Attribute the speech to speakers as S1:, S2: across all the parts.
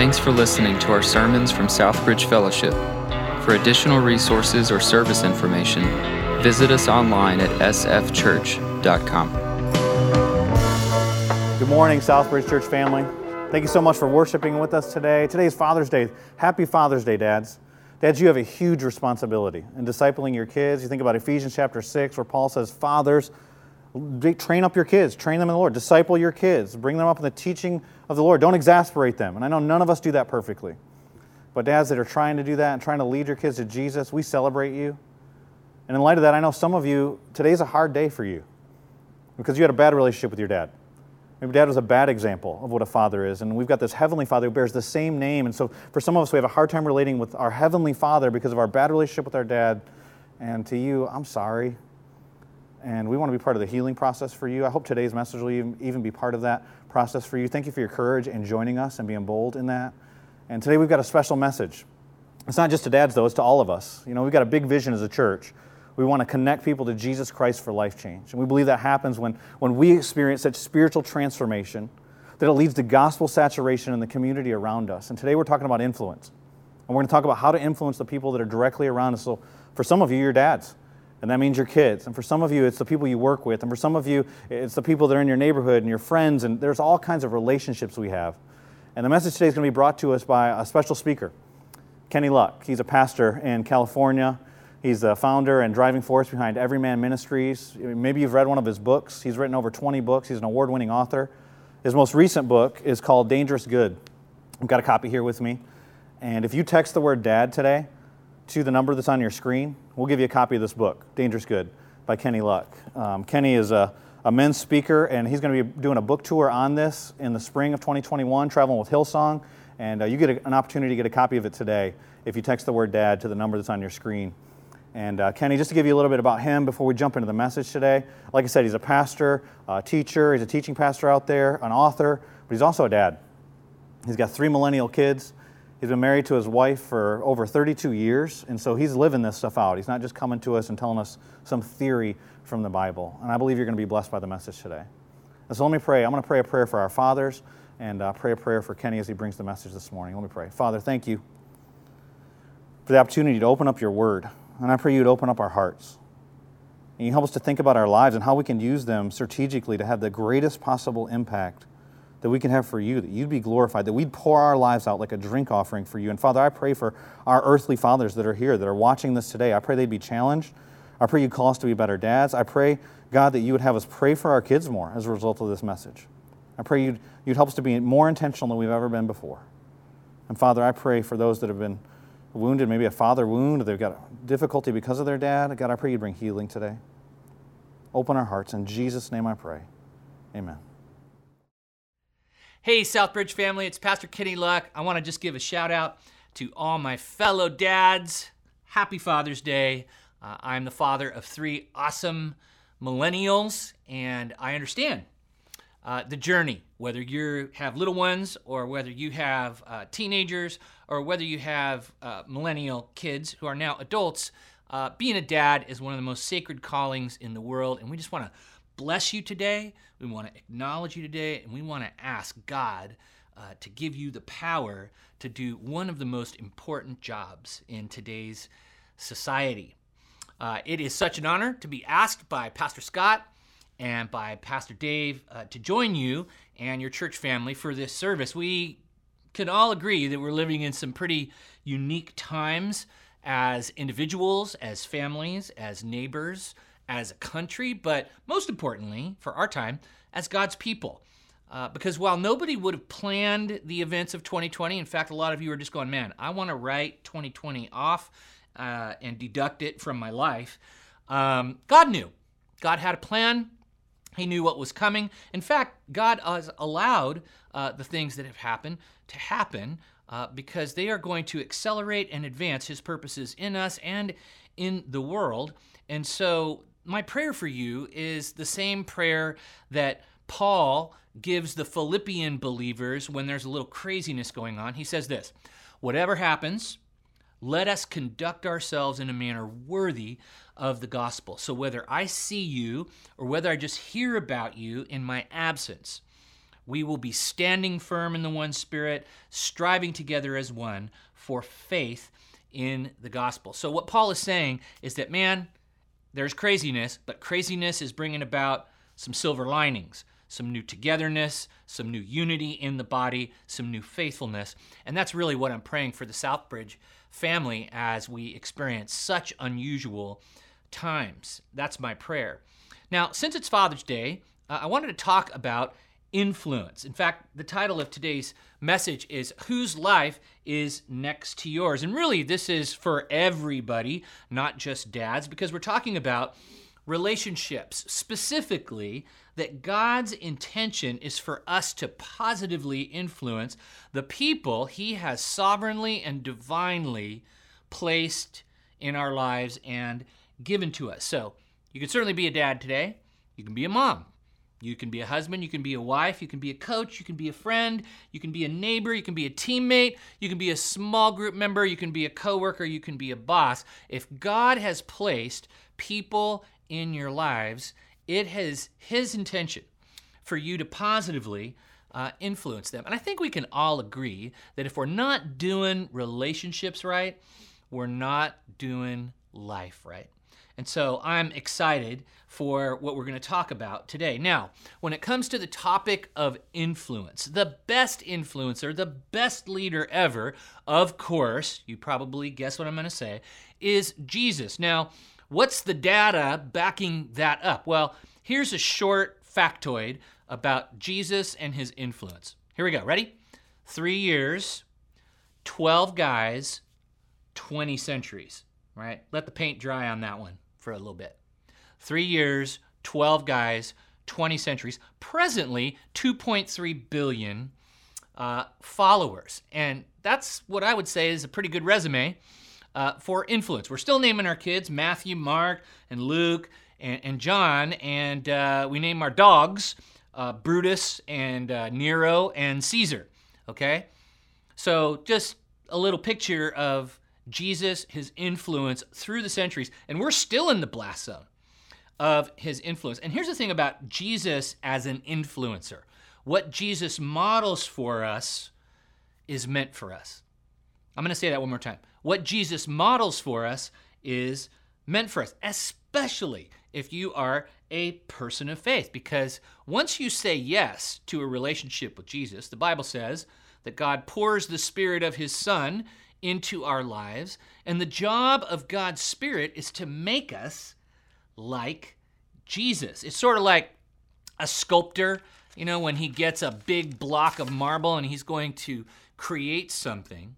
S1: Thanks for listening to our sermons from Southbridge Fellowship. For additional resources or service information, visit us online at sfchurch.com.
S2: Good morning, Southbridge Church family. Thank you so much for worshiping with us today. Today is Father's Day. Happy Father's Day, dads. Dads, you have a huge responsibility in discipling your kids. You think about Ephesians chapter 6, where Paul says, Fathers, train up your kids, train them in the Lord, disciple your kids, bring them up in the teaching of the Lord. Don't exasperate them. And I know none of us do that perfectly. But dads that are trying to do that and trying to lead your kids to Jesus, we celebrate you. And in light of that, I know some of you, today's a hard day for you because you had a bad relationship with your dad. Maybe dad was a bad example of what a father is. And we've got this heavenly father who bears the same name. And so for some of us, we have a hard time relating with our heavenly father because of our bad relationship with our dad. And to you, I'm sorry and we want to be part of the healing process for you. I hope today's message will even be part of that process for you. Thank you for your courage in joining us and being bold in that. And today we've got a special message. It's not just to dads, though, it's to all of us. You know, we've got a big vision as a church. We want to connect people to Jesus Christ for life change. And we believe that happens when, when we experience such spiritual transformation that it leads to gospel saturation in the community around us. And today we're talking about influence. And we're going to talk about how to influence the people that are directly around us. So for some of you, your dads. And that means your kids. And for some of you, it's the people you work with. And for some of you, it's the people that are in your neighborhood and your friends. And there's all kinds of relationships we have. And the message today is going to be brought to us by a special speaker, Kenny Luck. He's a pastor in California. He's the founder and driving force behind Everyman Ministries. Maybe you've read one of his books. He's written over 20 books. He's an award winning author. His most recent book is called Dangerous Good. I've got a copy here with me. And if you text the word dad today, to the number that's on your screen, we'll give you a copy of this book, Dangerous Good, by Kenny Luck. Um, Kenny is a, a men's speaker, and he's going to be doing a book tour on this in the spring of 2021, traveling with Hillsong. And uh, you get a, an opportunity to get a copy of it today if you text the word dad to the number that's on your screen. And uh, Kenny, just to give you a little bit about him before we jump into the message today, like I said, he's a pastor, a teacher, he's a teaching pastor out there, an author, but he's also a dad. He's got three millennial kids. He's been married to his wife for over 32 years, and so he's living this stuff out. He's not just coming to us and telling us some theory from the Bible. And I believe you're going to be blessed by the message today. And so let me pray. I'm going to pray a prayer for our fathers and uh, pray a prayer for Kenny as he brings the message this morning. Let me pray. Father, thank you for the opportunity to open up your word. And I pray you'd open up our hearts. And you help us to think about our lives and how we can use them strategically to have the greatest possible impact that we can have for you, that you'd be glorified, that we'd pour our lives out like a drink offering for you. And Father, I pray for our earthly fathers that are here, that are watching this today. I pray they'd be challenged. I pray you'd call us to be better dads. I pray, God, that you would have us pray for our kids more as a result of this message. I pray you'd, you'd help us to be more intentional than we've ever been before. And Father, I pray for those that have been wounded, maybe a father wound, they've got difficulty because of their dad. God, I pray you'd bring healing today. Open our hearts. In Jesus' name I pray. Amen.
S3: Hey, Southbridge family, it's Pastor Kenny Luck. I want to just give a shout out to all my fellow dads. Happy Father's Day. Uh, I'm the father of three awesome millennials, and I understand uh, the journey, whether you have little ones or whether you have uh, teenagers or whether you have uh, millennial kids who are now adults. Uh, being a dad is one of the most sacred callings in the world, and we just want to bless you today. We want to acknowledge you today, and we want to ask God uh, to give you the power to do one of the most important jobs in today's society. Uh, it is such an honor to be asked by Pastor Scott and by Pastor Dave uh, to join you and your church family for this service. We can all agree that we're living in some pretty unique times as individuals, as families, as neighbors, as a country, but most importantly, for our time, as God's people. Uh, because while nobody would have planned the events of 2020, in fact, a lot of you are just going, man, I want to write 2020 off uh, and deduct it from my life. Um, God knew. God had a plan. He knew what was coming. In fact, God has allowed uh, the things that have happened to happen uh, because they are going to accelerate and advance His purposes in us and in the world. And so my prayer for you is the same prayer that Paul gives the Philippian believers when there's a little craziness going on. He says this Whatever happens, let us conduct ourselves in a manner worthy of the gospel. So whether I see you or whether I just hear about you in my absence, We will be standing firm in the one Spirit, striving together as one for faith in the gospel. So, what Paul is saying is that, man, there's craziness, but craziness is bringing about some silver linings, some new togetherness, some new unity in the body, some new faithfulness. And that's really what I'm praying for the Southbridge family as we experience such unusual times. That's my prayer. Now, since it's Father's Day, uh, I wanted to talk about influence. In fact, the title of today's message is Whose Life is Next to Yours? And really, this is for everybody, not just dads, because we're talking about relationships, specifically that God's intention is for us to positively influence the people He has sovereignly and divinely placed in our lives and given to us. So, you can certainly be a dad today. You can be a mom. You can be a husband, you can be a wife, you can be a coach, you can be a friend, you can be a neighbor, you can be a teammate, you can be a small group member, you can be a coworker, you can be a boss. If God has placed people in your lives, it has his intention for you to positively uh, influence them. And I think we can all agree that if we're not doing relationships right, we're not doing life right. And so I'm excited for what we're going to talk about today. Now, when it comes to the topic of influence, the best influencer, the best leader ever, of course, you probably guess what I'm going to say, is Jesus. Now, what's the data backing that up? Well, here's a short factoid about Jesus and his influence. Here we go. Ready? Three years, 12 guys, 20 centuries, right? Let the paint dry on that one for a little bit. Three years, 12 guys, 20 centuries. Presently, 2.3 billion uh, followers. And that's what I would say is a pretty good resume uh, for influence. We're still naming our kids Matthew, Mark, and Luke, and, and John, and uh, we name our dogs uh, Brutus and uh, Nero and Caesar. Okay? So just a little picture of Jesus, his influence through the centuries, and we're still in the blast zone of his influence. And here's the thing about Jesus as an influencer what Jesus models for us is meant for us. I'm going to say that one more time. What Jesus models for us is meant for us, especially if you are a person of faith. Because once you say yes to a relationship with Jesus, the Bible says that God pours the Spirit of His Son into our lives. And the job of God's Spirit is to make us like Jesus. It's sort of like a sculptor, you know, when he gets a big block of marble and he's going to create something.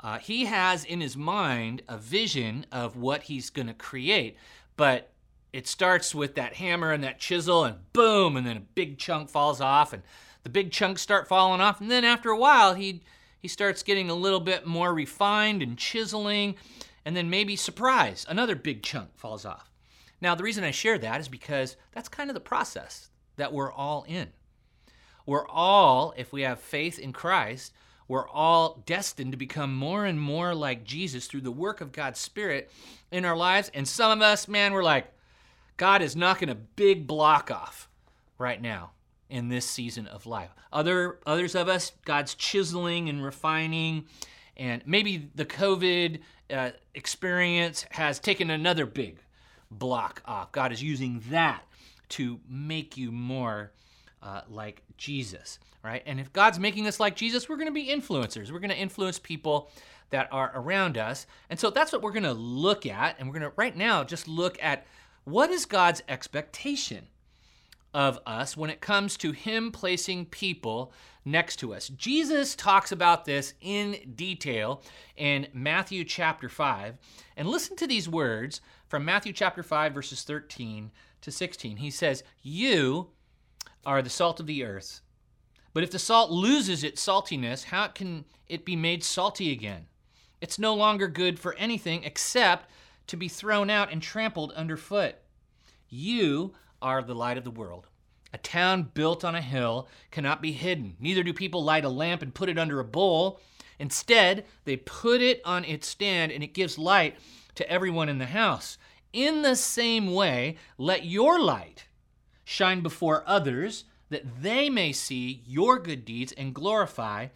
S3: Uh, he has in his mind a vision of what he's going to create, but it starts with that hammer and that chisel, and boom, and then a big chunk falls off, and the big chunks start falling off, and then after a while, he he starts getting a little bit more refined and chiseling, and then maybe surprise, another big chunk falls off. Now, the reason I share that is because that's kind of the process that we're all in. We're all, if we have faith in Christ, we're all destined to become more and more like Jesus through the work of God's Spirit in our lives. And some of us, man, we're like, God is knocking a big block off right now in this season of life. Other others of us, God's chiseling and refining, and maybe the COVID uh, experience has taken another big block off. God is using that to make you more uh, like Jesus, right? And if God's making us like Jesus, we're going to be influencers. We're going to influence people that are around us. And so that's what we're going to look at. And we're going to, right now, just look at what is God's expectation of us when it comes to Him placing people next to us. Jesus talks about this in detail in Matthew chapter 5. And listen to these words from Matthew chapter 5, verses 13 to 16. He says, You are the salt of the earth. But if the salt loses its saltiness, how can it be made salty again? It's no longer good for anything except to be thrown out and trampled underfoot. You are the light of the world. A town built on a hill cannot be hidden. Neither do people light a lamp and put it under a bowl. Instead, they put it on its stand and it gives light to everyone in the house. In the same way, let your light shine before others that they may see your good deeds and glorify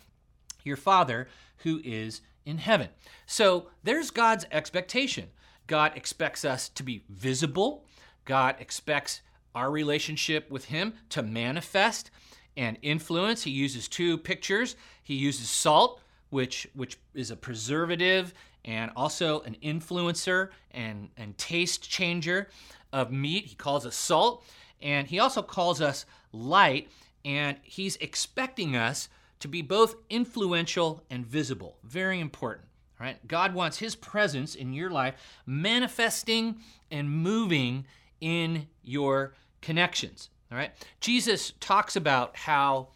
S3: your Father who is in heaven. So there's God's expectation. God expects us to be visible, God expects our relationship with Him to manifest and influence. He uses two pictures. He uses salt, which, which is a preservative and also an influencer and, and taste changer of meat. He calls us salt. And he also calls us light. And he's expecting us to be both influential and visible. Very important. Right? God wants his presence in your life manifesting and moving in your connections. All right? Jesus talks about how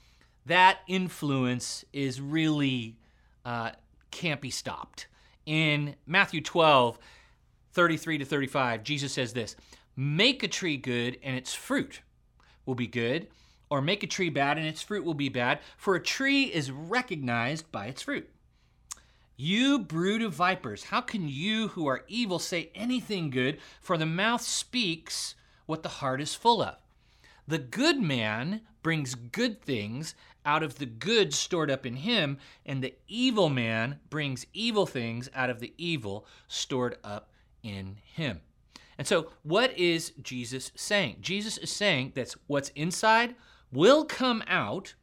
S3: that influence is really uh, can't be stopped. In Matthew 12, 33 to 35, Jesus says this Make a tree good, and its fruit will be good, or make a tree bad, and its fruit will be bad, for a tree is recognized by its fruit. You brood of vipers, how can you who are evil say anything good? For the mouth speaks what the heart is full of. The good man brings good things out of the good stored up in him, and the evil man brings evil things out of the evil stored up in him. And so, what is Jesus saying? Jesus is saying that what's inside will come out,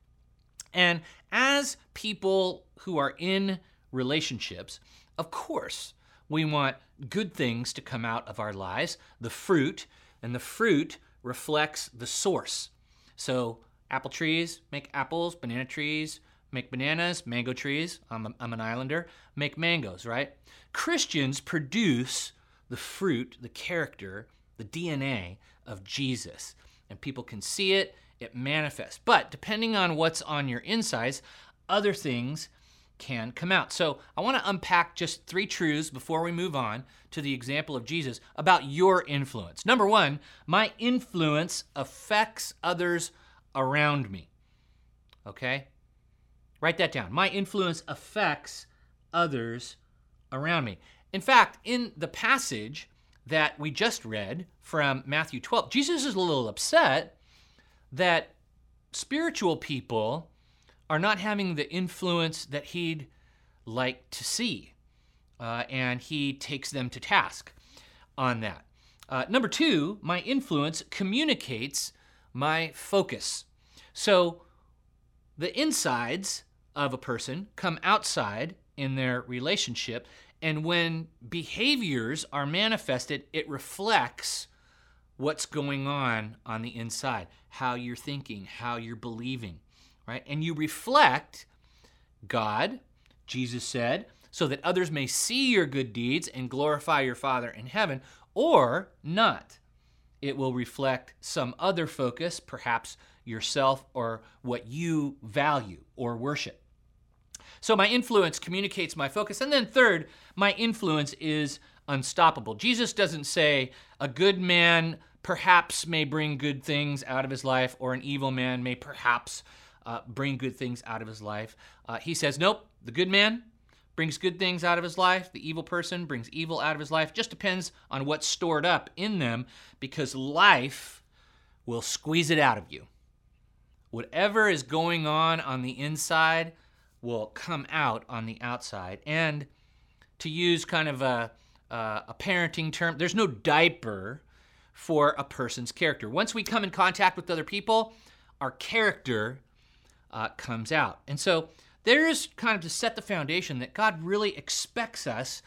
S3: and as people who are in relationships, of course, we want good things to come out of our lives, the fruit, and the fruit reflects the source. So, apple trees make apples, banana trees make bananas, mango trees, I'm, a, I'm an islander, make mangoes, right? Christians produce the fruit, the character, the DNA of Jesus. And people can see it, it manifests. But depending on what's on your insides, other things can come out. So I want to unpack just three truths before we move on to the example of Jesus about your influence. Number one, my influence affects others around me. Okay? Write that down. My influence affects others around me. In fact, in the passage that we just read from Matthew 12, Jesus is a little upset that spiritual people are not having the influence that he'd like to see. Uh, and he takes them to task on that. Uh, number two, my influence communicates my focus. So the insides of a person come outside in their relationship, and when behaviors are manifested, it reflects what's going on on the inside, how you're thinking, how you're believing right? And you reflect God, Jesus said, so that others may see your good deeds and glorify your Father in heaven, or not. It will reflect some other focus, perhaps yourself or what you value or worship. So my influence communicates my focus. And then, third, my influence is unstoppable. Jesus doesn't say a good man perhaps may bring good things out of his life, or an evil man may perhaps uh, bring good things out of his life. Uh, he says, nope, the good man brings good things out of his life. The evil person brings evil out of his life. Just depends on what's stored up in them because life will squeeze it out of you. Whatever is going on on the inside will come out on the outside. And to use kind of a, a parenting term, there's no diaper for a person's character. Once we come in contact with other people, our character uh, comes out. And so there's kind of to set the foundation that God really expects us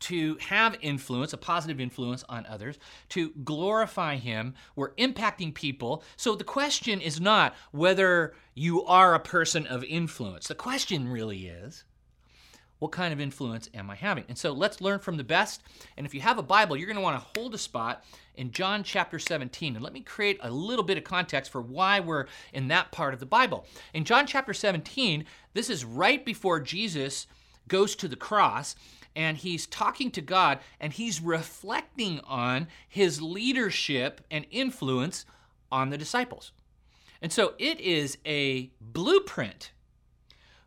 S3: to have influence, a positive influence on others, to glorify Him. We're impacting people. So the question is not whether you are a person of influence. The question really is what kind of influence am I having? And so let's learn from the best. And if you have a Bible, you're going to want to hold a spot in John chapter 17. And let me create a little bit of context for why we're in that part of the Bible. In John chapter 17, this is right before Jesus goes to the cross and he's talking to God and he's reflecting on his leadership and influence on the disciples. And so it is a blueprint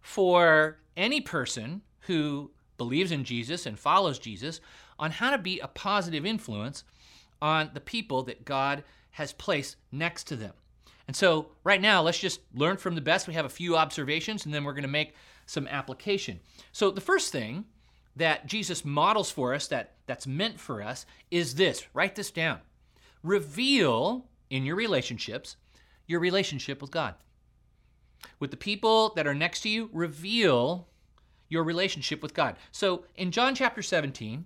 S3: for any person who believes in Jesus and follows Jesus on how to be a positive influence on the people that God has placed next to them. And so, right now, let's just learn from the best. We have a few observations, and then we're going to make some application. So, the first thing that Jesus models for us that, that's meant for us is this write this down. Reveal in your relationships your relationship with God. With the people that are next to you, reveal your relationship with God. So in John chapter 17,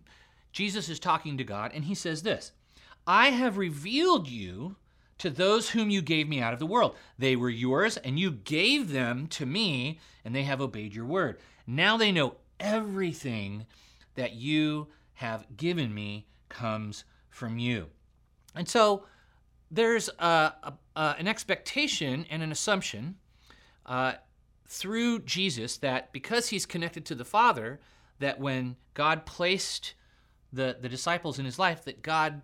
S3: Jesus is talking to God and he says this I have revealed you to those whom you gave me out of the world. They were yours, and you gave them to me, and they have obeyed your word. Now they know everything that you have given me comes from you. And so there's a, a, a, an expectation and an assumption uh, through Jesus that because he's connected to the Father, that when God placed the, the disciples in his life, that God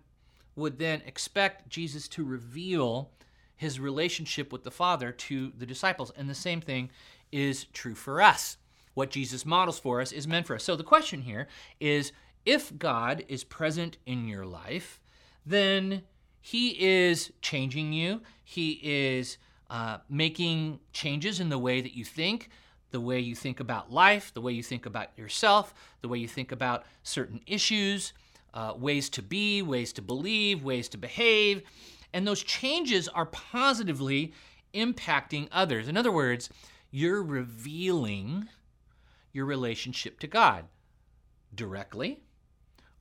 S3: would then expect Jesus to reveal his relationship with the Father to the disciples. And the same thing is true for us. What Jesus models for us is meant for us. So the question here is if God is present in your life, then he is changing you. He is uh, making changes in the way that you think, the way you think about life, the way you think about yourself, the way you think about certain issues, uh, ways to be, ways to believe, ways to behave. And those changes are positively impacting others. In other words, you're revealing your relationship to God directly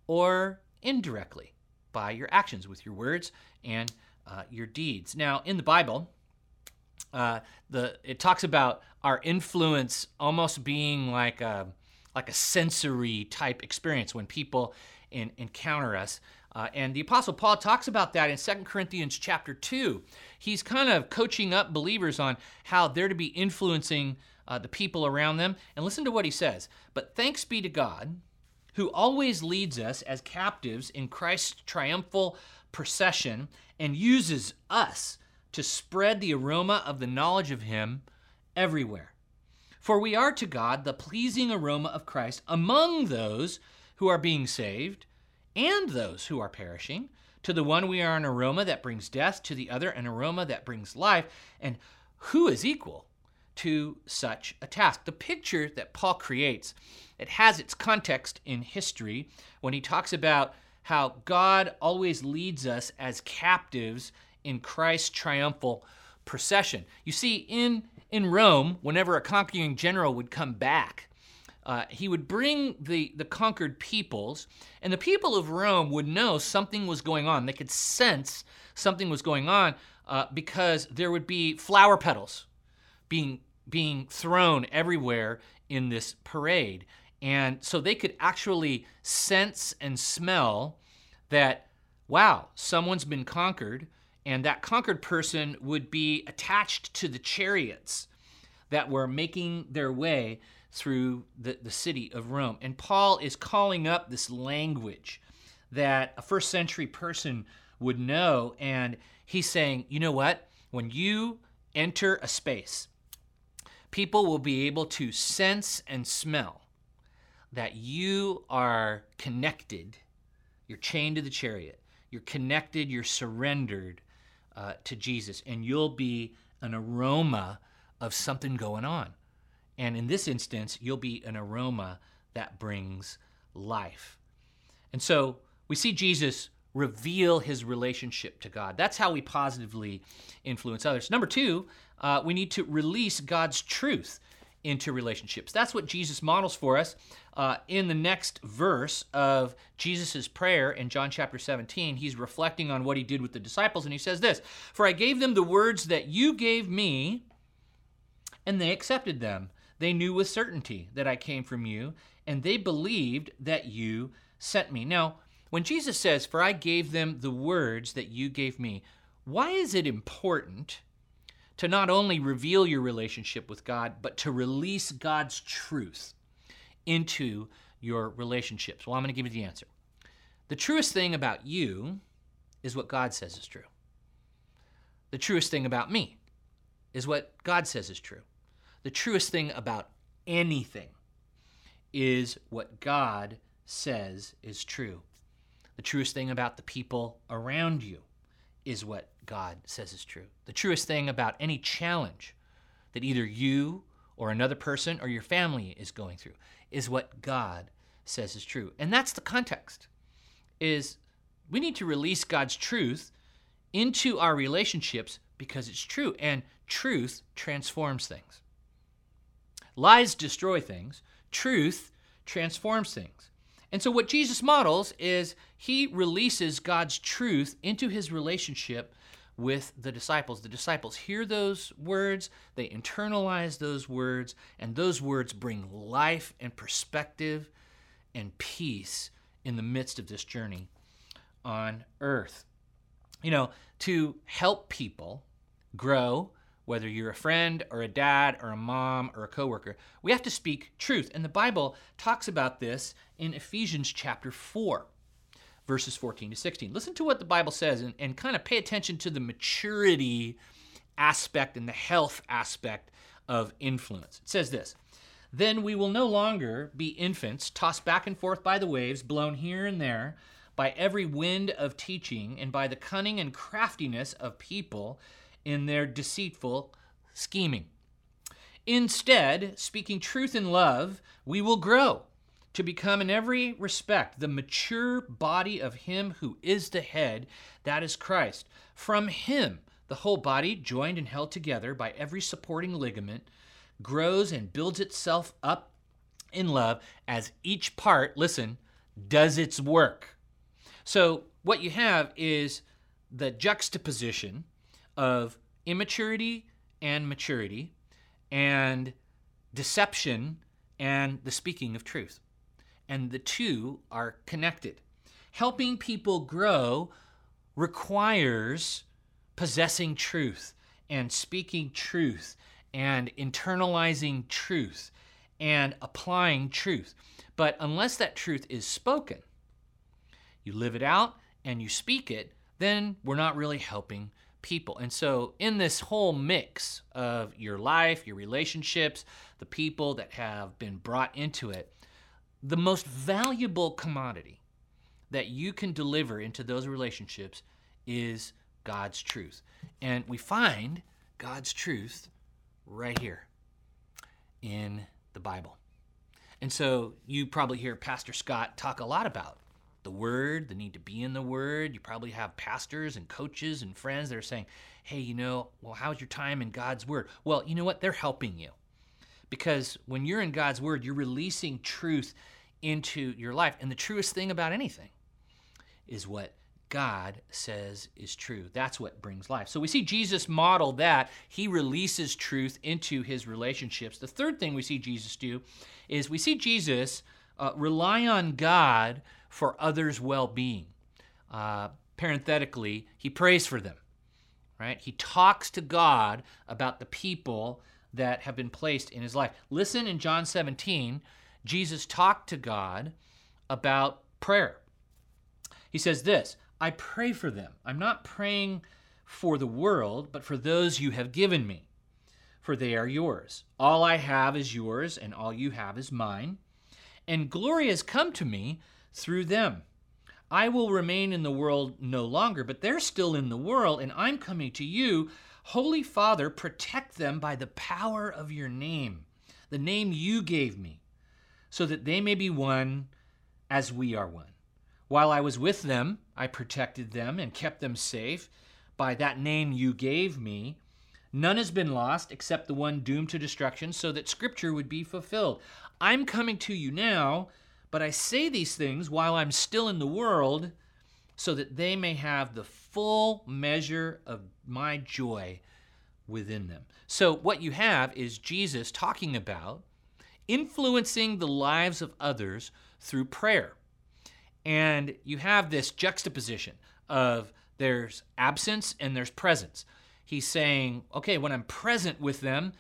S3: or indirectly by your actions, with your words and uh, your deeds. Now, in the Bible, uh, the it talks about our influence almost being like a like a sensory type experience when people in, encounter us. Uh, and the apostle paul talks about that in 2 corinthians chapter 2 he's kind of coaching up believers on how they're to be influencing uh, the people around them. And listen to what he says. But thanks be to god who always leads us as captives in Christ's triumphal procession and uses us to spread the aroma of the knowledge of Him everywhere. For we are to God the pleasing aroma of Christ among those who are being saved and those who are perishing. To the one we are an aroma that brings death, to the other an aroma that brings life. And who is equal to such a task? The picture that Paul creates it has its context in history when he talks about how God always leads us as captives in Christ's triumphal procession. You see, in, in Rome, whenever a conquering general would come back, uh, he would bring the, the conquered peoples, and the people of Rome would know something was going on. They could sense something was going on uh, because there would be flower petals being, being thrown everywhere in this parade. And so they could actually sense and smell that, wow, someone's been conquered, and that conquered person would be attached to the chariots that were making their way through the, the city of Rome. And Paul is calling up this language that a first century person would know. And he's saying, you know what? When you enter a space, people will be able to sense and smell that you are connected, you're chained to the chariot, you're connected, you're surrendered uh, to Jesus, and you'll be an aroma of something going on. And in this instance, you'll be an aroma that brings life. And so we see Jesus reveal his relationship to God. That's how we positively influence others. Number two, uh, we need to release God's truth into relationships. That's what Jesus models for us uh, in the next verse of Jesus' prayer in John chapter 17. He's reflecting on what he did with the disciples, and he says this For I gave them the words that you gave me, and they accepted them. They knew with certainty that I came from you, and they believed that you sent me. Now, when Jesus says, For I gave them the words that you gave me, why is it important to not only reveal your relationship with God, but to release God's truth into your relationships? Well, I'm going to give you the answer. The truest thing about you is what God says is true. The truest thing about me is what God says is true. The truest thing about anything is what God says is true. The truest thing about the people around you is what God says is true. The truest thing about any challenge that either you or another person or your family is going through is what God says is true. And that's the context. Is we need to release God's truth into our relationships because it's true and truth transforms things. Lies destroy things, truth transforms things. And so, what Jesus models is he releases God's truth into his relationship with the disciples. The disciples hear those words, they internalize those words, and those words bring life and perspective and peace in the midst of this journey on earth. You know, to help people grow, whether you're a friend or a dad or a mom or a coworker, we have to speak truth. And the Bible talks about this in Ephesians chapter 4 verses 14 to 16. Listen to what the Bible says and, and kind of pay attention to the maturity aspect and the health aspect of influence. It says this Then we will no longer be infants, tossed back and forth by the waves, blown here and there by every wind of teaching, and by the cunning and craftiness of people in their deceitful scheming. Instead, speaking truth in love, we will grow to become in every respect the mature body of Him who is the head, that is Christ. From Him, the whole body, joined and held together by every supporting ligament, grows and builds itself up in love as each part, listen, does its work. So, what you have is the juxtaposition of immaturity and maturity, and deception and the speaking of truth and the two are connected. Helping people grow requires possessing truth and speaking truth and internalizing truth and applying truth. But unless that truth is spoken, you live it out and you speak it, then we're not really helping people. And so, in this whole mix of your life, your relationships, the people that have been brought into it, the most valuable commodity that you can deliver into those relationships is God's truth. And we find God's truth right here in the Bible. And so you probably hear Pastor Scott talk a lot about the Word, the need to be in the Word. You probably have pastors and coaches and friends that are saying, hey, you know, well, how's your time in God's Word? Well, you know what? They're helping you because when you're in God's word, you're releasing truth into your life. And the truest thing about anything is what God says is true. That's what brings life. So we see Jesus model that. He releases truth into his relationships. The third thing we see Jesus do is we see Jesus uh, rely on God for others' well being. Uh, parenthetically, he prays for them, right? He talks to God about the people that have been placed in his life. Listen in John 17, Jesus talked to God about prayer. He says this I pray for them. I'm not praying for the world, but for those you have given me, for they are yours. All I have is yours, and all you have is mine. And glory has come to me through them. I will remain in the world no longer, but they're still in the world, and I'm coming to you. Holy Father, protect them by the power of your name, the name you gave me, so that they may be one as we are one. While I was with them, I protected them and kept them safe by that name you gave me. None has been lost except the one doomed to destruction, so that Scripture would be fulfilled. I'm coming to you now, but I say these things while I'm still in the world, so that they may have the full measure of my joy within them. So, what you have is Jesus talking about influencing the lives of others through prayer. And you have this juxtaposition of there's absence and there's presence. He's saying, okay, when I'm present with them,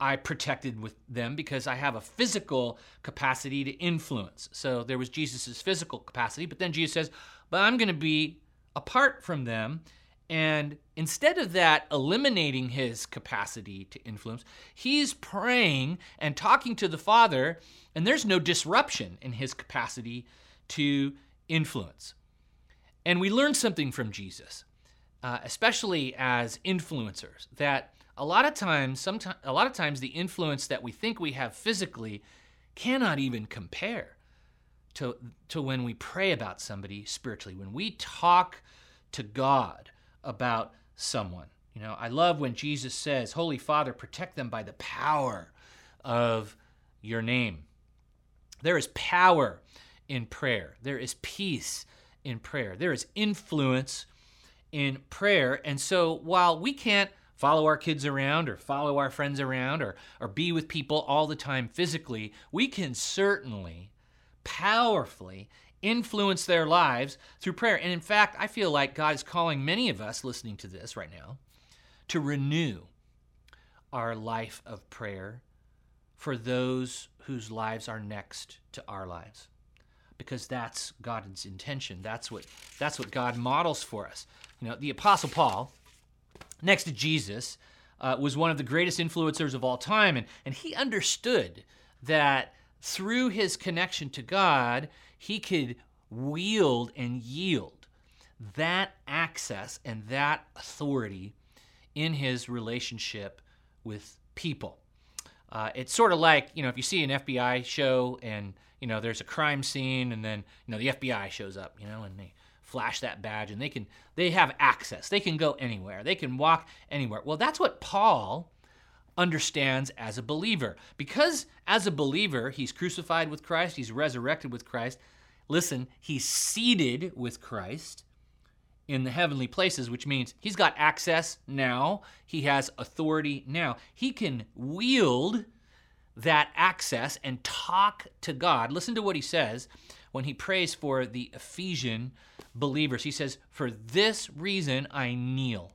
S3: I protected with them because I have a physical capacity to influence. So there was Jesus' physical capacity, but then Jesus says, but I'm going to be apart from them and instead of that eliminating his capacity to influence, he's praying and talking to the Father, and there's no disruption in his capacity to influence. And we learn something from Jesus uh, especially as influencers, that a lot of times, sometimes, a lot of times, the influence that we think we have physically cannot even compare to to when we pray about somebody spiritually. When we talk to God about someone, you know, I love when Jesus says, "Holy Father, protect them by the power of your name." There is power in prayer. There is peace in prayer. There is influence in prayer. And so while we can't follow our kids around or follow our friends around or, or be with people all the time physically, we can certainly powerfully influence their lives through prayer. And in fact, I feel like God is calling many of us listening to this right now to renew our life of prayer for those whose lives are next to our lives because that's God's intention. That's what that's what God models for us. You know, the Apostle Paul, next to Jesus, uh, was one of the greatest influencers of all time, and and he understood that through his connection to God, he could wield and yield that access and that authority in his relationship with people. Uh, it's sort of like you know if you see an FBI show and you know there's a crime scene and then you know the FBI shows up you know and they flash that badge and they can they have access. They can go anywhere. They can walk anywhere. Well that's what Paul understands as a believer because as a believer he's crucified with Christ he's resurrected with Christ listen he's seated with Christ in the heavenly places, which means he's got access now. He has authority now. He can wield that access and talk to God. Listen to what he says when he prays for the Ephesian believers. He says, For this reason I kneel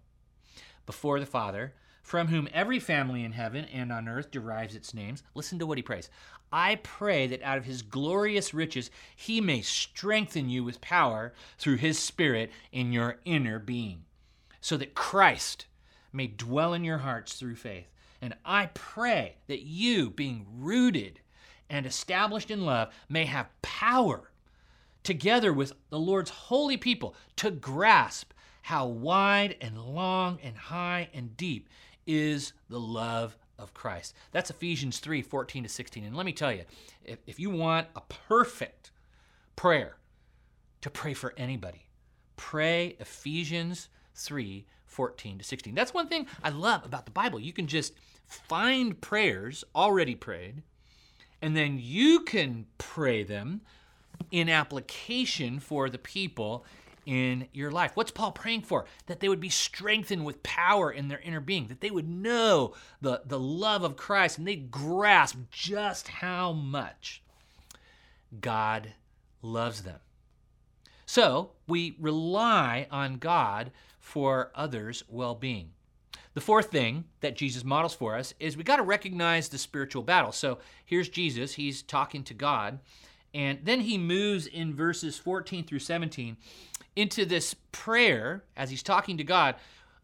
S3: before the Father, from whom every family in heaven and on earth derives its names. Listen to what he prays. I pray that out of his glorious riches he may strengthen you with power through his Spirit in your inner being, so that Christ may dwell in your hearts through faith. And I pray that you, being rooted and established in love, may have power together with the Lord's holy people to grasp how wide and long and high and deep is the love of Christ. That's Ephesians 3 14 to 16. And let me tell you, if, if you want a perfect prayer to pray for anybody, pray Ephesians 3 14 to 16. That's one thing I love about the Bible. You can just find prayers already prayed, and then you can pray them in application for the people in your life. What's Paul praying for? That they would be strengthened with power in their inner being, that they would know the, the love of Christ and they'd grasp just how much God loves them. So we rely on God for others' well being. The fourth thing that Jesus models for us is we got to recognize the spiritual battle. So here's Jesus, he's talking to God, and then he moves in verses 14 through 17 into this prayer as he's talking to God.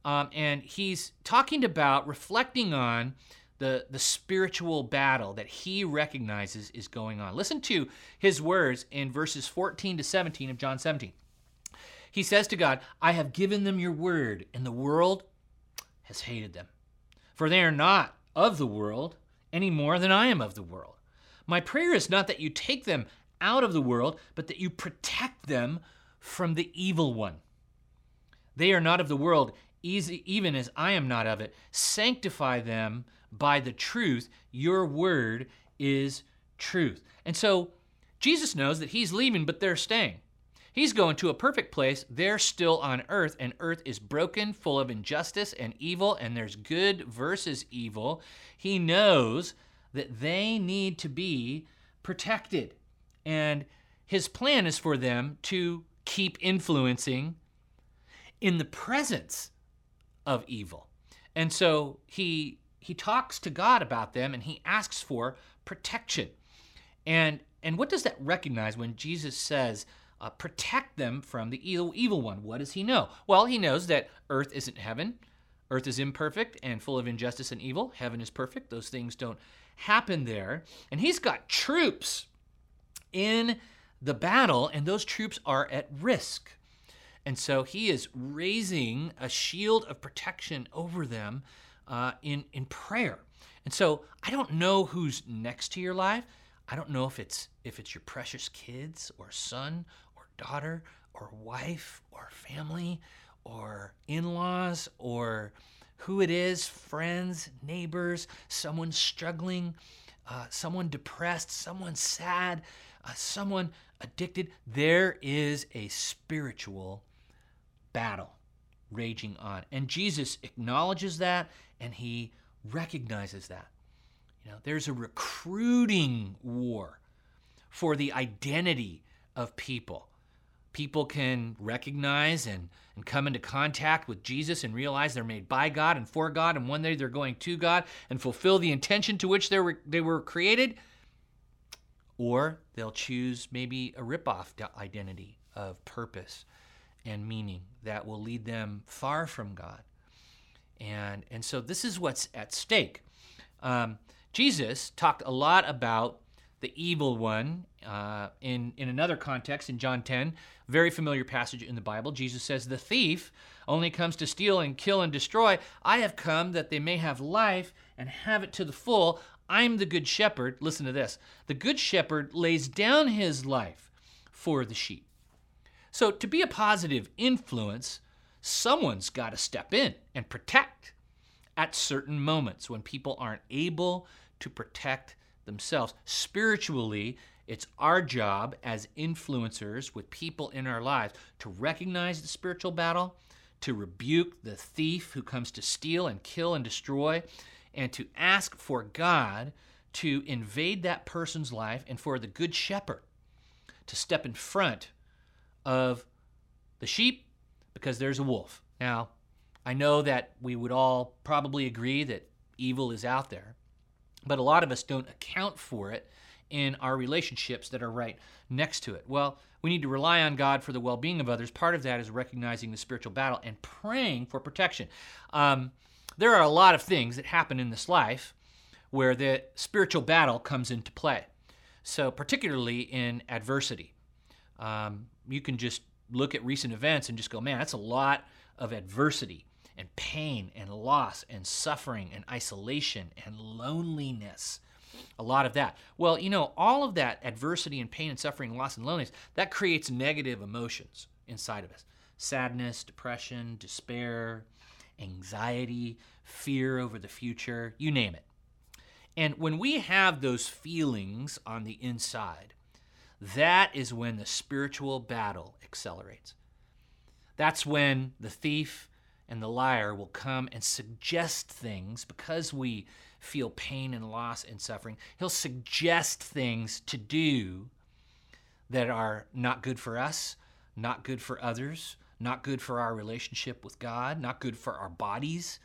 S3: Um, and he's talking about reflecting on the, the spiritual battle that he recognizes is going on. Listen to his words in verses 14 to 17 of John 17. He says to God, I have given them your word, and the world has hated them. For they are not of the world any more than I am of the world. My prayer is not that you take them out of the world, but that you protect them from the evil one. They are not of the world, even as I am not of it. Sanctify them by the truth. Your word is truth. And so Jesus knows that he's leaving, but they're staying. He's going to a perfect place. They're still on earth, and earth is broken, full of injustice and evil, and there's good versus evil. He knows that they need to be protected. And his plan is for them to keep influencing in the presence of evil. And so he he talks to God about them and he asks for protection. And and what does that recognize when Jesus says uh, protect them from the evil, evil one? What does he know? Well, he knows that earth isn't heaven. Earth is imperfect and full of injustice and evil. Heaven is perfect. Those things don't happen there. And he's got troops in the battle, and those troops are at risk. And so he is raising a shield of protection over them uh, in, in prayer. And so I don't know who's next to your life. I don't know if it's if it's your precious kids or son or daughter or wife or family or in-laws or who it is, friends, neighbors, someone struggling, uh, someone depressed, someone sad, uh, someone addicted. There is a spiritual battle raging on. And Jesus acknowledges that and he recognizes that. You know, there's a recruiting war for the identity of people. People can recognize and, and come into contact with Jesus and realize they're made by God and for God, and one day they're going to God and fulfill the intention to which they were, they were created. Or they'll choose maybe a ripoff identity of purpose and meaning that will lead them far from God. And, and so this is what's at stake. Um, Jesus talked a lot about the evil one uh, in, in another context in John 10, very familiar passage in the Bible. Jesus says, The thief only comes to steal and kill and destroy. I have come that they may have life and have it to the full. I'm the good shepherd. Listen to this the good shepherd lays down his life for the sheep. So, to be a positive influence, someone's got to step in and protect at certain moments when people aren't able to protect themselves. Spiritually, it's our job as influencers with people in our lives to recognize the spiritual battle, to rebuke the thief who comes to steal and kill and destroy, and to ask for God to invade that person's life and for the good shepherd to step in front of the sheep because there's a wolf. Now, I know that we would all probably agree that evil is out there, but a lot of us don't account for it in our relationships that are right next to it. Well, we need to rely on God for the well being of others. Part of that is recognizing the spiritual battle and praying for protection. Um, there are a lot of things that happen in this life where the spiritual battle comes into play. So, particularly in adversity, um, you can just look at recent events and just go, man, that's a lot of adversity and pain and loss and suffering and isolation and loneliness. A lot of that. Well, you know, all of that adversity and pain and suffering, loss and loneliness, that creates negative emotions inside of us sadness, depression, despair, anxiety, fear over the future, you name it. And when we have those feelings on the inside, that is when the spiritual battle accelerates. That's when the thief and the liar will come and suggest things because we feel pain and loss and suffering. He'll suggest things to do that are not good for us, not good for others, not good for our relationship with God, not good for our bodies,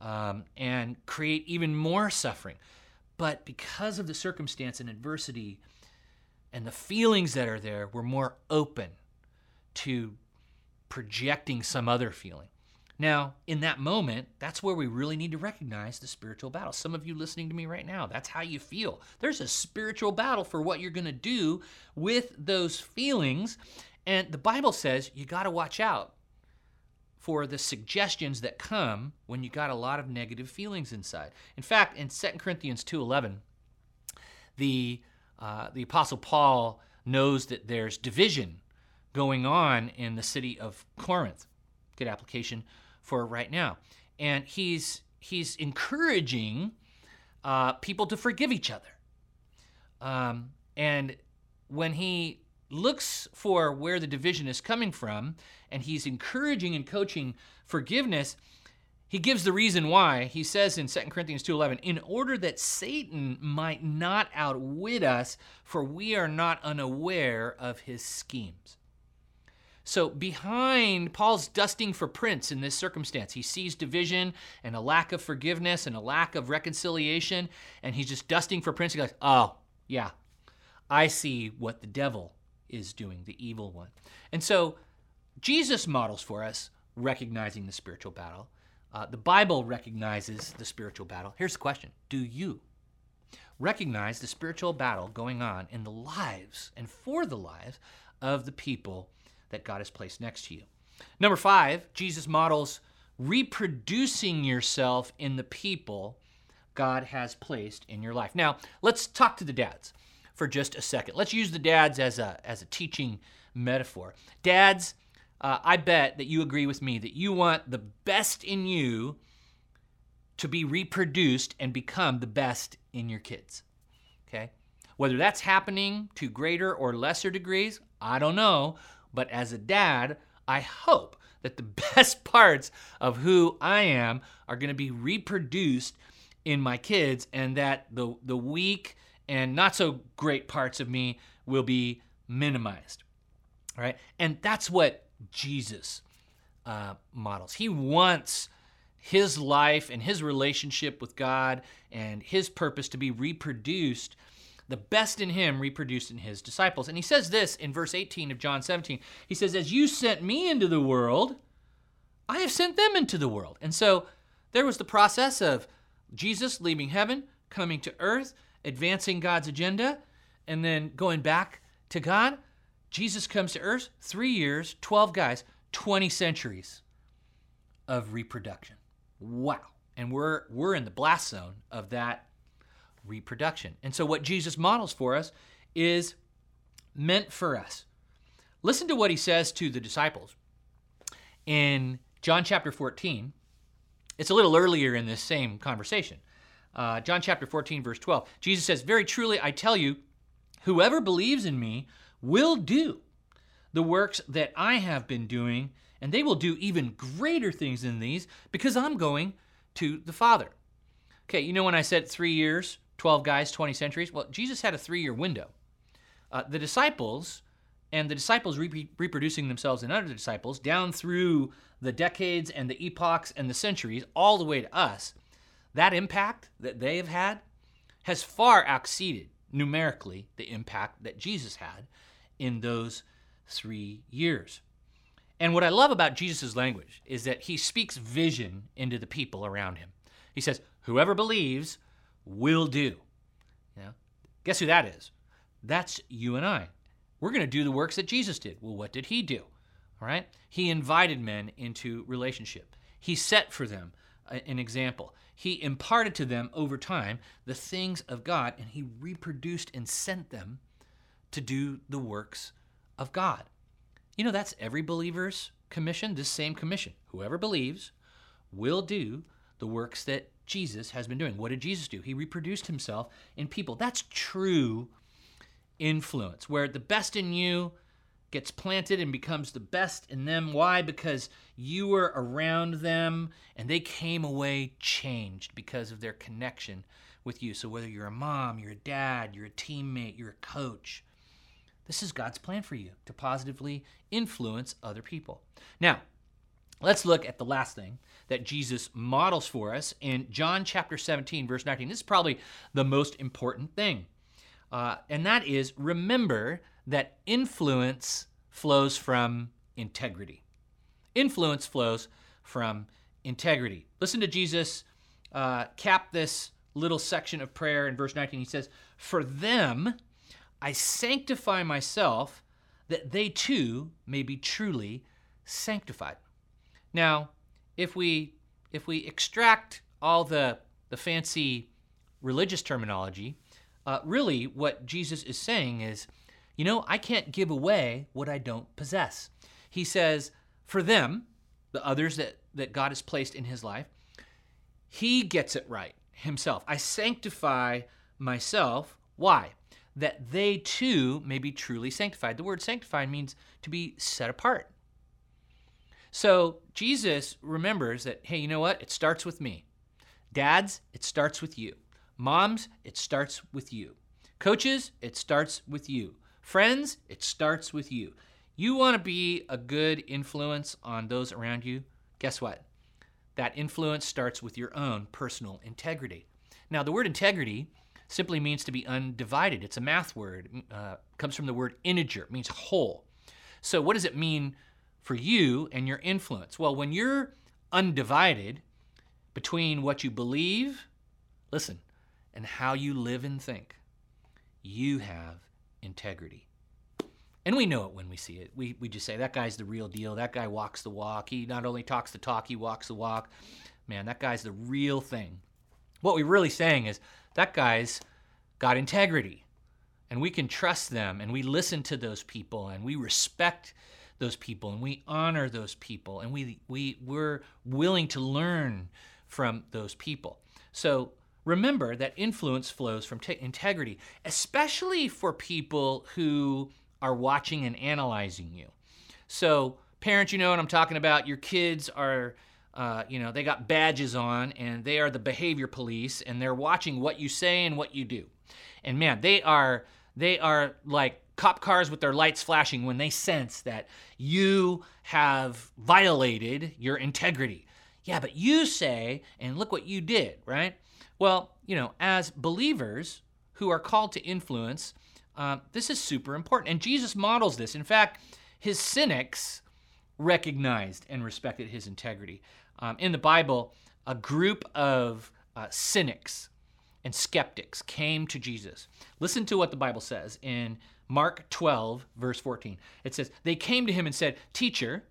S3: um, and create even more suffering. But because of the circumstance and adversity, and the feelings that are there we're more open to projecting some other feeling. Now, in that moment, that's where we really need to recognize the spiritual battle. Some of you listening to me right now, that's how you feel. There's a spiritual battle for what you're going to do with those feelings. And the Bible says you got to watch out for the suggestions that come when you got a lot of negative feelings inside. In fact, in 2 Corinthians 2:11, the uh, the Apostle Paul knows that there's division going on in the city of Corinth. Good application for right now. And he's, he's encouraging uh, people to forgive each other. Um, and when he looks for where the division is coming from and he's encouraging and coaching forgiveness, he gives the reason why. He says in 2 Corinthians 2:11, "In order that Satan might not outwit us, for we are not unaware of his schemes." So, behind Paul's dusting for prints in this circumstance, he sees division and a lack of forgiveness and a lack of reconciliation, and he's just dusting for prints. He goes, Oh, yeah, I see what the devil is doing, the evil one. And so, Jesus models for us recognizing the spiritual battle. Uh, the Bible recognizes the spiritual battle. Here's the question Do you recognize the spiritual battle going on in the lives and for the lives of the people that God has placed next to you? Number five, Jesus models reproducing yourself in the people God has placed in your life. Now, let's talk to the dads for just a second. Let's use the dads as a, as a teaching metaphor. Dads, uh, I bet that you agree with me that you want the best in you to be reproduced and become the best in your kids. Okay? Whether that's happening to greater or lesser degrees, I don't know. But as a dad, I hope that the best parts of who I am are going to be reproduced in my kids and that the, the weak and not so great parts of me will be minimized. Right? And that's what Jesus uh, models. He wants his life and his relationship with God and his purpose to be reproduced, the best in him reproduced in his disciples. And he says this in verse 18 of John 17. He says, As you sent me into the world, I have sent them into the world. And so there was the process of Jesus leaving heaven, coming to earth, advancing God's agenda, and then going back to God. Jesus comes to earth, three years, 12 guys, 20 centuries of reproduction. Wow. And we're we're in the blast zone of that reproduction. And so what Jesus models for us is meant for us. Listen to what he says to the disciples in John chapter 14. It's a little earlier in this same conversation. Uh, John chapter 14, verse 12. Jesus says, Very truly, I tell you, whoever believes in me will do the works that I have been doing, and they will do even greater things than these because I'm going to the Father. Okay, you know when I said three years, 12 guys, 20 centuries? Well, Jesus had a three year window. Uh, the disciples, and the disciples re- reproducing themselves in other disciples down through the decades and the epochs and the centuries, all the way to us, that impact that they have had has far exceeded numerically the impact that Jesus had in those three years. And what I love about Jesus' language is that he speaks vision into the people around him. He says, Whoever believes will do. Know? Guess who that is? That's you and I. We're going to do the works that Jesus did. Well, what did he do? All right? He invited men into relationship. He set for them an example. He imparted to them over time the things of God, and he reproduced and sent them to do the works of God. You know, that's every believer's commission, this same commission. Whoever believes will do the works that Jesus has been doing. What did Jesus do? He reproduced himself in people. That's true influence, where the best in you gets planted and becomes the best in them. Why? Because you were around them and they came away changed because of their connection with you. So, whether you're a mom, you're a dad, you're a teammate, you're a coach, this is God's plan for you to positively influence other people. Now, let's look at the last thing that Jesus models for us in John chapter 17, verse 19. This is probably the most important thing. Uh, and that is remember that influence flows from integrity. Influence flows from integrity. Listen to Jesus uh, cap this little section of prayer in verse 19. He says, For them, I sanctify myself that they too may be truly sanctified. Now, if we if we extract all the the fancy religious terminology, uh, really what Jesus is saying is, you know, I can't give away what I don't possess. He says, for them, the others that, that God has placed in his life, he gets it right himself. I sanctify myself. Why? that they too may be truly sanctified. The word sanctified means to be set apart. So Jesus remembers that, hey, you know what? It starts with me. Dads, it starts with you. Moms, it starts with you. Coaches, it starts with you. Friends, it starts with you. You want to be a good influence on those around you? Guess what? That influence starts with your own personal integrity. Now, the word integrity simply means to be undivided. It's a math word. Uh, comes from the word integer. It means whole. So what does it mean for you and your influence? Well, when you're undivided between what you believe, listen, and how you live and think, you have integrity. And we know it when we see it. We, we just say, that guy's the real deal. That guy walks the walk. He not only talks the talk, he walks the walk. Man, that guy's the real thing. What we're really saying is, that guy's got integrity. And we can trust them and we listen to those people and we respect those people and we honor those people and we, we, we're willing to learn from those people. So remember that influence flows from t- integrity, especially for people who are watching and analyzing you. So, parents, you know what I'm talking about. Your kids are, uh, you know, they got badges on and they are the behavior police and they're watching what you say and what you do. And man, they are they are like cop cars with their lights flashing when they sense that you have violated your integrity. Yeah, but you say, and look what you did, right? Well, you know, as believers who are called to influence, uh, this is super important. And Jesus models this. In fact, his cynics recognized and respected his integrity. Um, in the Bible, a group of uh, cynics and skeptics came to Jesus. Listen to what the Bible says in Mark 12, verse 14. It says, They came to him and said, Teacher,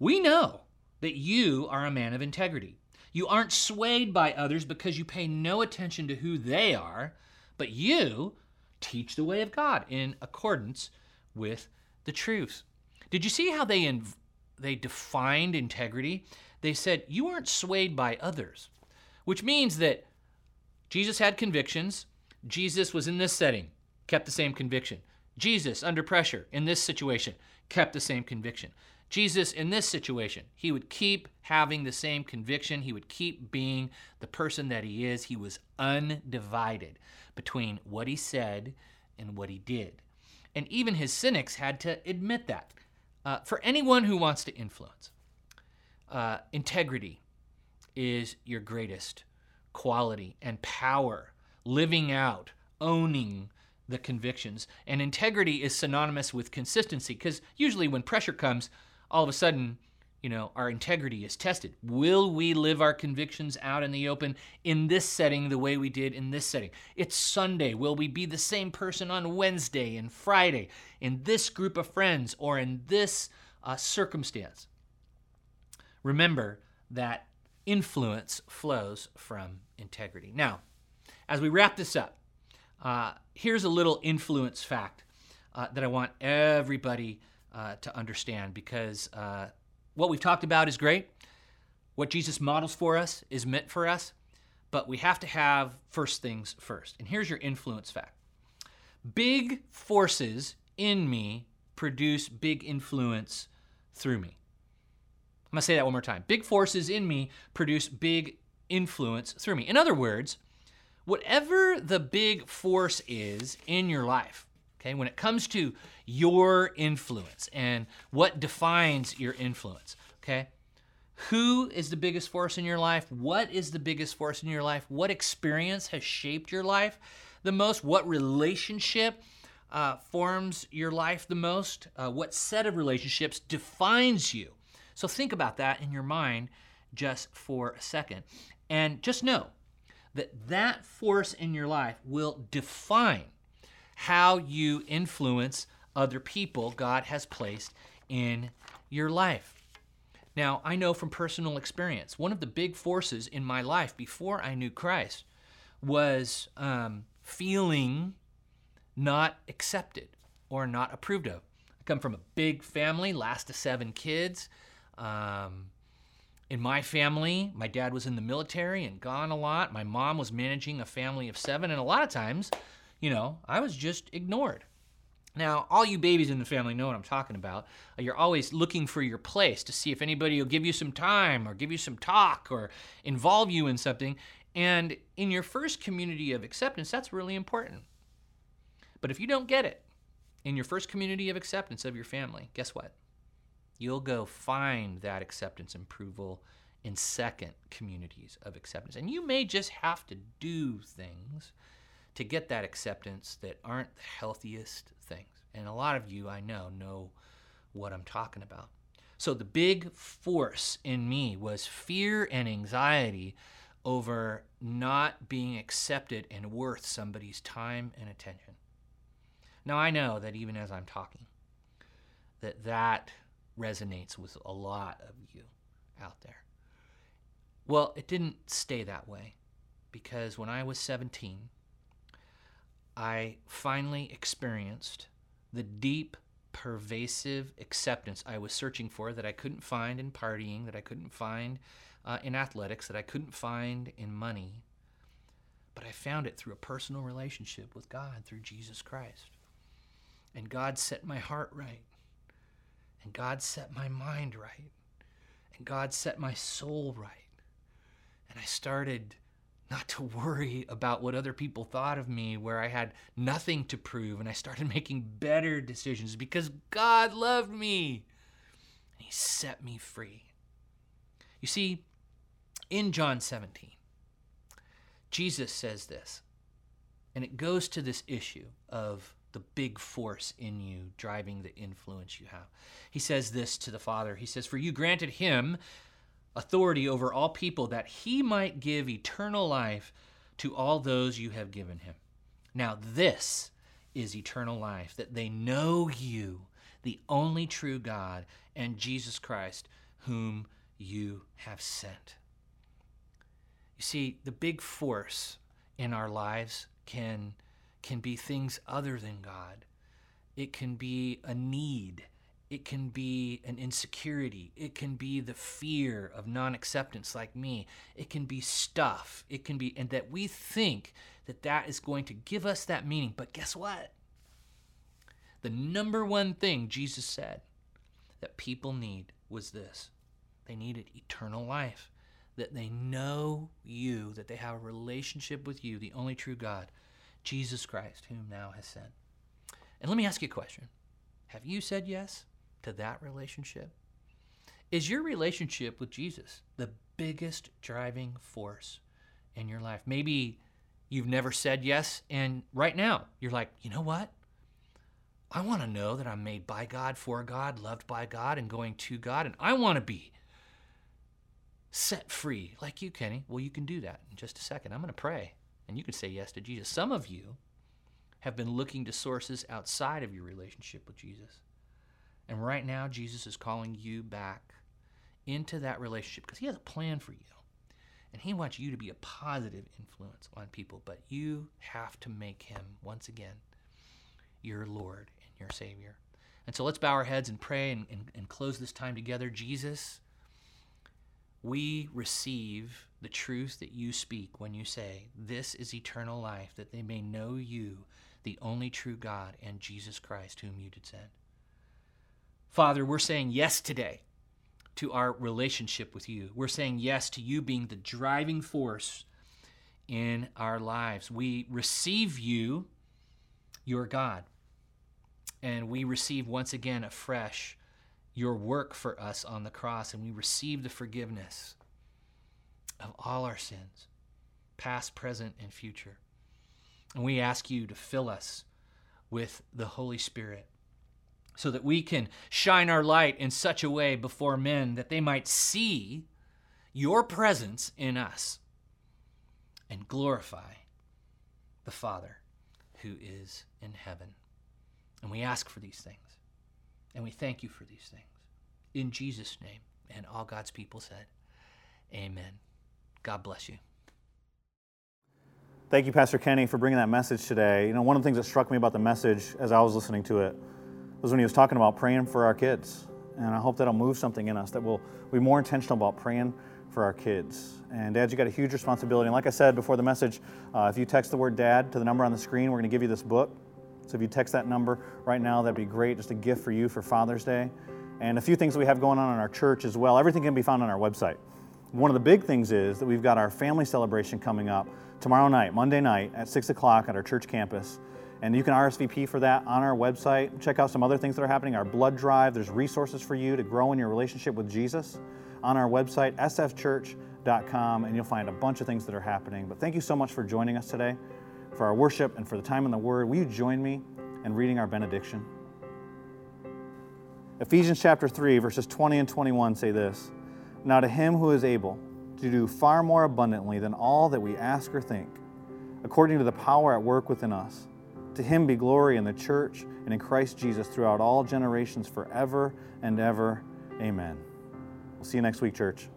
S3: we know that you are a man of integrity. You aren't swayed by others because you pay no attention to who they are, but you teach the way of God in accordance with the truth. Did you see how they, inv- they defined integrity? They said, You aren't swayed by others, which means that Jesus had convictions. Jesus was in this setting, kept the same conviction. Jesus, under pressure in this situation, kept the same conviction. Jesus, in this situation, he would keep having the same conviction. He would keep being the person that he is. He was undivided between what he said and what he did. And even his cynics had to admit that. Uh, for anyone who wants to influence, uh, integrity is your greatest quality and power, living out, owning the convictions. And integrity is synonymous with consistency because usually when pressure comes, all of a sudden, you know, our integrity is tested. Will we live our convictions out in the open in this setting the way we did in this setting? It's Sunday. Will we be the same person on Wednesday and Friday in this group of friends or in this uh, circumstance? Remember that influence flows from integrity. Now, as we wrap this up, uh, here's a little influence fact uh, that I want everybody uh, to understand because uh, what we've talked about is great. What Jesus models for us is meant for us, but we have to have first things first. And here's your influence fact big forces in me produce big influence through me. I'm going to say that one more time. Big forces in me produce big influence through me. In other words, whatever the big force is in your life, okay, when it comes to your influence and what defines your influence, okay, who is the biggest force in your life? What is the biggest force in your life? What experience has shaped your life the most? What relationship uh, forms your life the most? Uh, what set of relationships defines you? So think about that in your mind just for a second. And just know that that force in your life will define how you influence other people God has placed in your life. Now, I know from personal experience, one of the big forces in my life before I knew Christ was um, feeling not accepted or not approved of. I come from a big family, last of seven kids. Um, in my family, my dad was in the military and gone a lot. My mom was managing a family of seven, and a lot of times, you know, I was just ignored. Now, all you babies in the family know what I'm talking about. Uh, you're always looking for your place to see if anybody will give you some time or give you some talk or involve you in something. And in your first community of acceptance, that's really important. But if you don't get it in your first community of acceptance of your family, guess what? You'll go find that acceptance and approval in second communities of acceptance. And you may just have to do things to get that acceptance that aren't the healthiest things. And a lot of you, I know, know what I'm talking about. So the big force in me was fear and anxiety over not being accepted and worth somebody's time and attention. Now I know that even as I'm talking, that that resonates with a lot of you out there. Well, it didn't stay that way because when I was 17, I finally experienced the deep, pervasive acceptance I was searching for that I couldn't find in partying, that I couldn't find uh, in athletics, that I couldn't find in money. But I found it through a personal relationship with God, through Jesus Christ. And God set my heart right. And God set my mind right. And God set my soul right. And I started not to worry about what other people thought of me, where I had nothing to prove, and I started making better decisions because God loved me and He set me free. You see, in John 17, Jesus says this, and it goes to this issue of the big force in you driving the influence you have. He says this to the Father He says, For you granted him authority over all people that he might give eternal life to all those you have given him. Now, this is eternal life, that they know you, the only true God, and Jesus Christ, whom you have sent. You see, the big force in our lives can, can be things other than God. It can be a need it can be an insecurity. It can be the fear of non acceptance, like me. It can be stuff. It can be, and that we think that that is going to give us that meaning. But guess what? The number one thing Jesus said that people need was this they needed eternal life, that they know you, that they have a relationship with you, the only true God, Jesus Christ, whom now has sent. And let me ask you a question Have you said yes? To that relationship? Is your relationship with Jesus the biggest driving force in your life? Maybe you've never said yes, and right now you're like, you know what? I want to know that I'm made by God, for God, loved by God, and going to God, and I want to be set free like you, Kenny. Well, you can do that in just a second. I'm going to pray, and you can say yes to Jesus. Some of you have been looking to sources outside of your relationship with Jesus. And right now, Jesus is calling you back into that relationship because He has a plan for you. And He wants you to be a positive influence on people, but you have to make Him, once again, your Lord and your Savior. And so let's bow our heads and pray and, and, and close this time together. Jesus, we receive the truth that you speak when you say, This is eternal life, that they may know you, the only true God, and Jesus Christ, whom you did send. Father, we're saying yes today to our relationship with you. We're saying yes to you being the driving force in our lives. We receive you, your God, and we receive once again afresh your work for us on the cross, and we receive the forgiveness of all our sins, past, present, and future. And we ask you to fill us with the Holy Spirit so that we can shine our light in such a way before men that they might see your presence in us and glorify the Father who is in heaven. And we ask for these things. And we thank you for these things. In Jesus' name. And all God's people said, Amen. God bless you.
S2: Thank you, Pastor Kenny, for bringing that message today. You know, one of the things that struck me about the message as I was listening to it was when he was talking about praying for our kids. And I hope that'll move something in us, that we'll be more intentional about praying for our kids. And dads, you got a huge responsibility. And like I said before the message, uh, if you text the word dad to the number on the screen, we're going to give you this book. So if you text that number right now, that'd be great. Just a gift for you for Father's Day. And a few things we have going on in our church as well. Everything can be found on our website. One of the big things is that we've got our family celebration coming up tomorrow night, Monday night at 6 o'clock at our church campus. And you can RSVP for that on our website. Check out some other things that are happening. Our blood drive, there's resources for you to grow in your relationship with Jesus on our website, sfchurch.com, and you'll find a bunch of things that are happening. But thank you so much for joining us today, for our worship, and for the time in the Word. Will you join me in reading our benediction? Ephesians chapter 3, verses 20 and 21 say this Now to him who is able to do far more abundantly than all that we ask or think, according to the power at work within us. To him be glory in the church and in Christ Jesus throughout all generations, forever and ever. Amen. We'll see you next week, church.